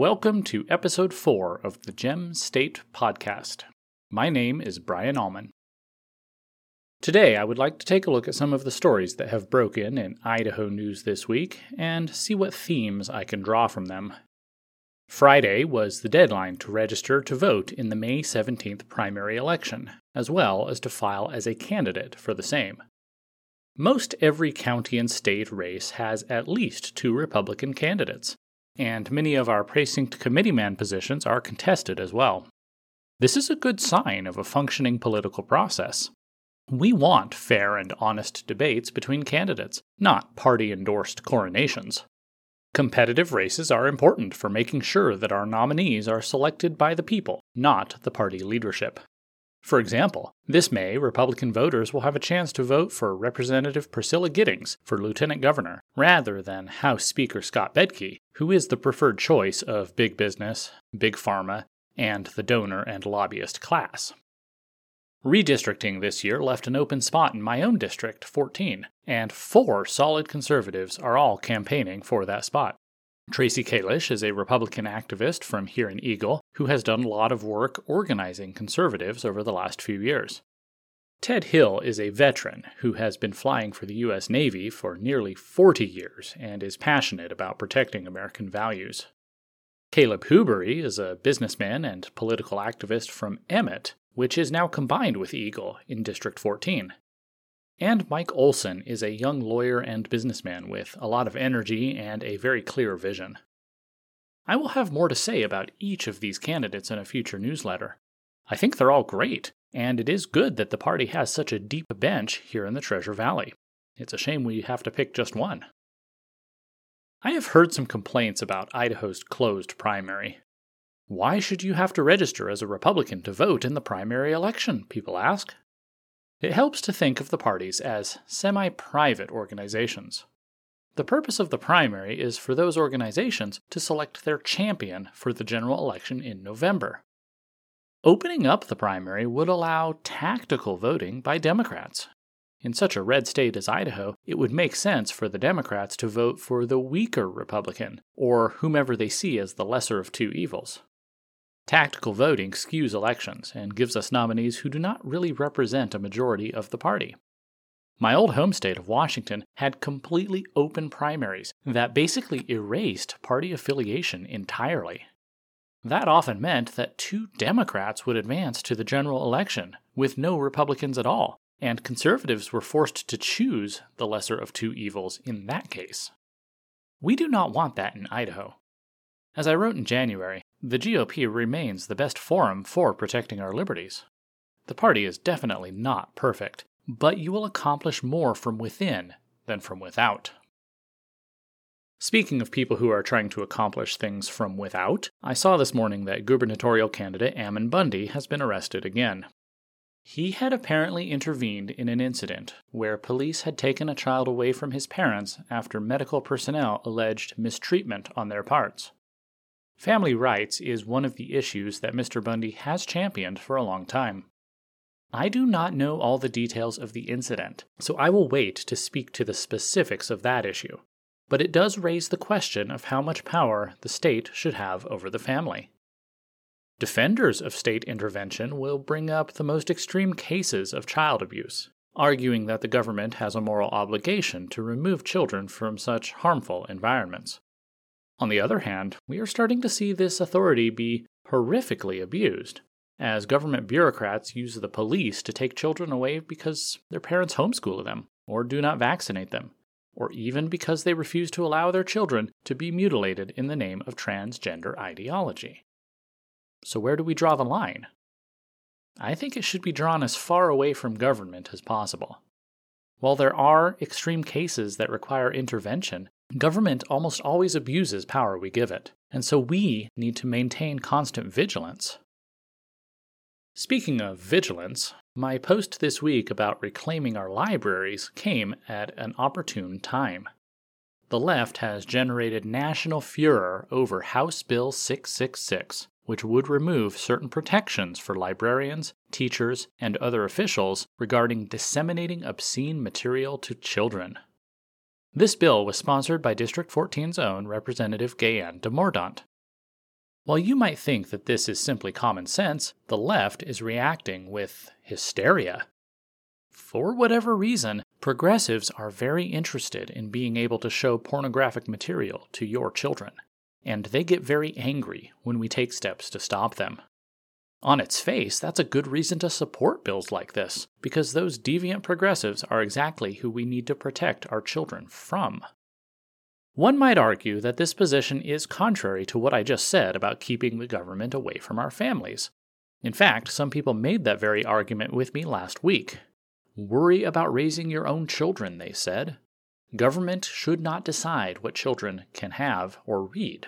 welcome to episode 4 of the Gem State Podcast. My name is Brian Allman. Today, I would like to take a look at some of the stories that have broken in Idaho news this week and see what themes I can draw from them. Friday was the deadline to register to vote in the May 17th primary election, as well as to file as a candidate for the same. Most every county and state race has at least two Republican candidates, and many of our precinct committeeman positions are contested as well. This is a good sign of a functioning political process. We want fair and honest debates between candidates, not party endorsed coronations. Competitive races are important for making sure that our nominees are selected by the people, not the party leadership. For example, this May, Republican voters will have a chance to vote for Representative Priscilla Giddings for Lieutenant Governor, rather than House Speaker Scott Bedke, who is the preferred choice of big business, big pharma, and the donor and lobbyist class. Redistricting this year left an open spot in my own district, 14, and four solid conservatives are all campaigning for that spot. Tracy Kalish is a Republican activist from here in Eagle who has done a lot of work organizing conservatives over the last few years. Ted Hill is a veteran who has been flying for the U.S. Navy for nearly 40 years and is passionate about protecting American values. Caleb Hubery is a businessman and political activist from Emmett, which is now combined with Eagle in District 14. And Mike Olson is a young lawyer and businessman with a lot of energy and a very clear vision. I will have more to say about each of these candidates in a future newsletter. I think they're all great, and it is good that the party has such a deep bench here in the Treasure Valley. It's a shame we have to pick just one. I have heard some complaints about Idaho's closed primary. Why should you have to register as a Republican to vote in the primary election? People ask. It helps to think of the parties as semi private organizations. The purpose of the primary is for those organizations to select their champion for the general election in November. Opening up the primary would allow tactical voting by Democrats. In such a red state as Idaho, it would make sense for the Democrats to vote for the weaker Republican, or whomever they see as the lesser of two evils. Tactical voting skews elections and gives us nominees who do not really represent a majority of the party. My old home state of Washington had completely open primaries that basically erased party affiliation entirely. That often meant that two Democrats would advance to the general election with no Republicans at all, and conservatives were forced to choose the lesser of two evils in that case. We do not want that in Idaho. As I wrote in January, the GOP remains the best forum for protecting our liberties. The party is definitely not perfect, but you will accomplish more from within than from without. Speaking of people who are trying to accomplish things from without, I saw this morning that gubernatorial candidate Ammon Bundy has been arrested again. He had apparently intervened in an incident where police had taken a child away from his parents after medical personnel alleged mistreatment on their parts. Family rights is one of the issues that Mr. Bundy has championed for a long time. I do not know all the details of the incident, so I will wait to speak to the specifics of that issue. But it does raise the question of how much power the state should have over the family. Defenders of state intervention will bring up the most extreme cases of child abuse, arguing that the government has a moral obligation to remove children from such harmful environments. On the other hand, we are starting to see this authority be horrifically abused, as government bureaucrats use the police to take children away because their parents homeschool them or do not vaccinate them, or even because they refuse to allow their children to be mutilated in the name of transgender ideology. So, where do we draw the line? I think it should be drawn as far away from government as possible. While there are extreme cases that require intervention, Government almost always abuses power we give it, and so we need to maintain constant vigilance. Speaking of vigilance, my post this week about reclaiming our libraries came at an opportune time. The left has generated national furor over House Bill 666, which would remove certain protections for librarians, teachers, and other officials regarding disseminating obscene material to children. This bill was sponsored by District 14's own Representative Gayann DeMordaunt. While you might think that this is simply common sense, the left is reacting with hysteria. For whatever reason, progressives are very interested in being able to show pornographic material to your children, and they get very angry when we take steps to stop them. On its face, that's a good reason to support bills like this, because those deviant progressives are exactly who we need to protect our children from. One might argue that this position is contrary to what I just said about keeping the government away from our families. In fact, some people made that very argument with me last week. Worry about raising your own children, they said. Government should not decide what children can have or read.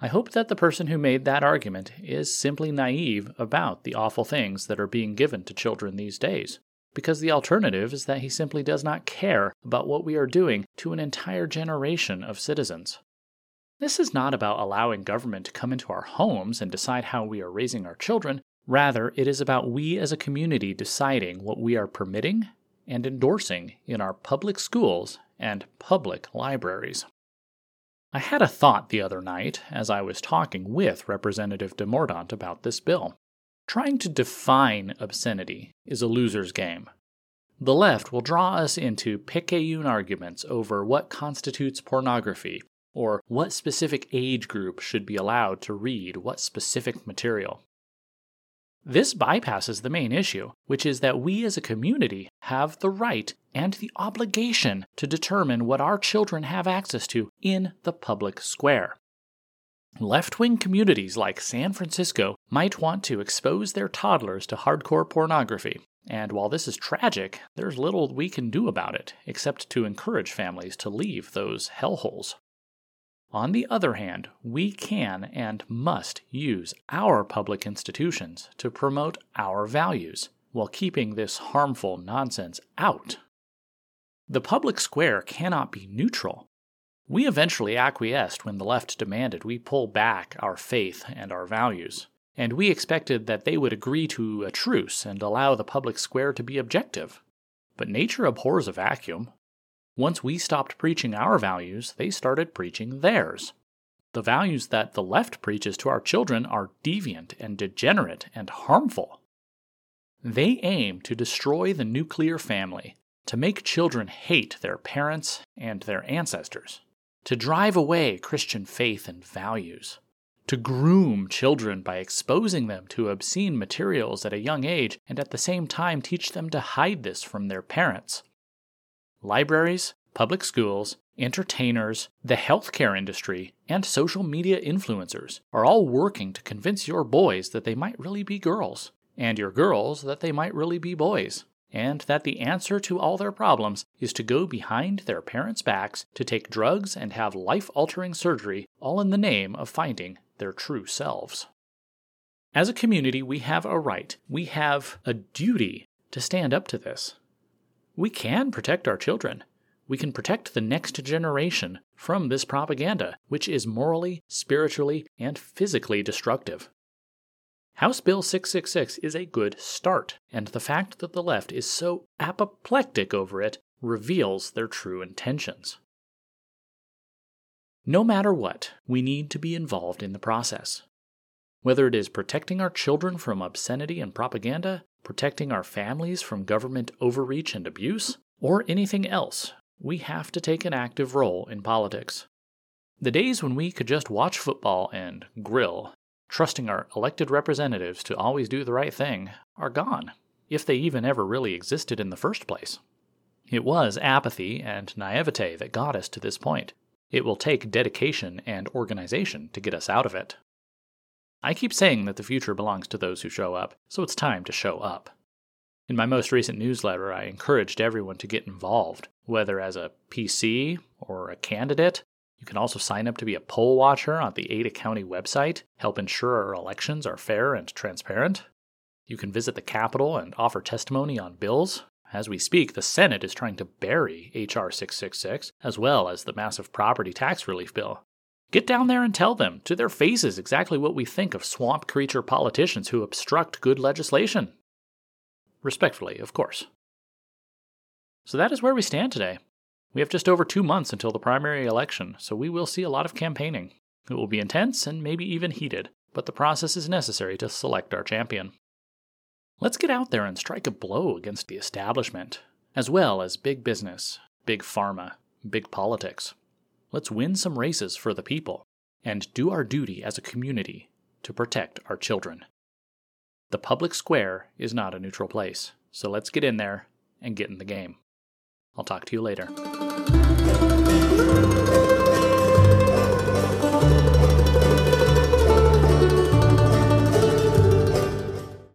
I hope that the person who made that argument is simply naive about the awful things that are being given to children these days, because the alternative is that he simply does not care about what we are doing to an entire generation of citizens. This is not about allowing government to come into our homes and decide how we are raising our children. Rather, it is about we as a community deciding what we are permitting and endorsing in our public schools and public libraries. I had a thought the other night as I was talking with Representative DeMordaunt about this bill. Trying to define obscenity is a loser's game. The left will draw us into picayune arguments over what constitutes pornography or what specific age group should be allowed to read what specific material. This bypasses the main issue, which is that we as a community have the right and the obligation to determine what our children have access to in the public square. Left wing communities like San Francisco might want to expose their toddlers to hardcore pornography, and while this is tragic, there's little we can do about it except to encourage families to leave those hellholes. On the other hand, we can and must use our public institutions to promote our values while keeping this harmful nonsense out. The public square cannot be neutral. We eventually acquiesced when the left demanded we pull back our faith and our values, and we expected that they would agree to a truce and allow the public square to be objective. But nature abhors a vacuum. Once we stopped preaching our values, they started preaching theirs. The values that the left preaches to our children are deviant and degenerate and harmful. They aim to destroy the nuclear family, to make children hate their parents and their ancestors, to drive away Christian faith and values, to groom children by exposing them to obscene materials at a young age and at the same time teach them to hide this from their parents. Libraries, public schools, entertainers, the healthcare industry, and social media influencers are all working to convince your boys that they might really be girls, and your girls that they might really be boys, and that the answer to all their problems is to go behind their parents' backs to take drugs and have life altering surgery, all in the name of finding their true selves. As a community, we have a right, we have a duty to stand up to this. We can protect our children. We can protect the next generation from this propaganda, which is morally, spiritually, and physically destructive. House Bill 666 is a good start, and the fact that the left is so apoplectic over it reveals their true intentions. No matter what, we need to be involved in the process. Whether it is protecting our children from obscenity and propaganda, protecting our families from government overreach and abuse, or anything else, we have to take an active role in politics. The days when we could just watch football and grill, trusting our elected representatives to always do the right thing, are gone, if they even ever really existed in the first place. It was apathy and naivete that got us to this point. It will take dedication and organization to get us out of it. I keep saying that the future belongs to those who show up, so it's time to show up. In my most recent newsletter, I encouraged everyone to get involved, whether as a PC or a candidate. You can also sign up to be a poll watcher on the Ada County website, help ensure our elections are fair and transparent. You can visit the Capitol and offer testimony on bills. As we speak, the Senate is trying to bury H.R. 666, as well as the massive property tax relief bill. Get down there and tell them to their faces exactly what we think of swamp creature politicians who obstruct good legislation. Respectfully, of course. So that is where we stand today. We have just over two months until the primary election, so we will see a lot of campaigning. It will be intense and maybe even heated, but the process is necessary to select our champion. Let's get out there and strike a blow against the establishment, as well as big business, big pharma, big politics. Let's win some races for the people and do our duty as a community to protect our children. The public square is not a neutral place, so let's get in there and get in the game. I'll talk to you later.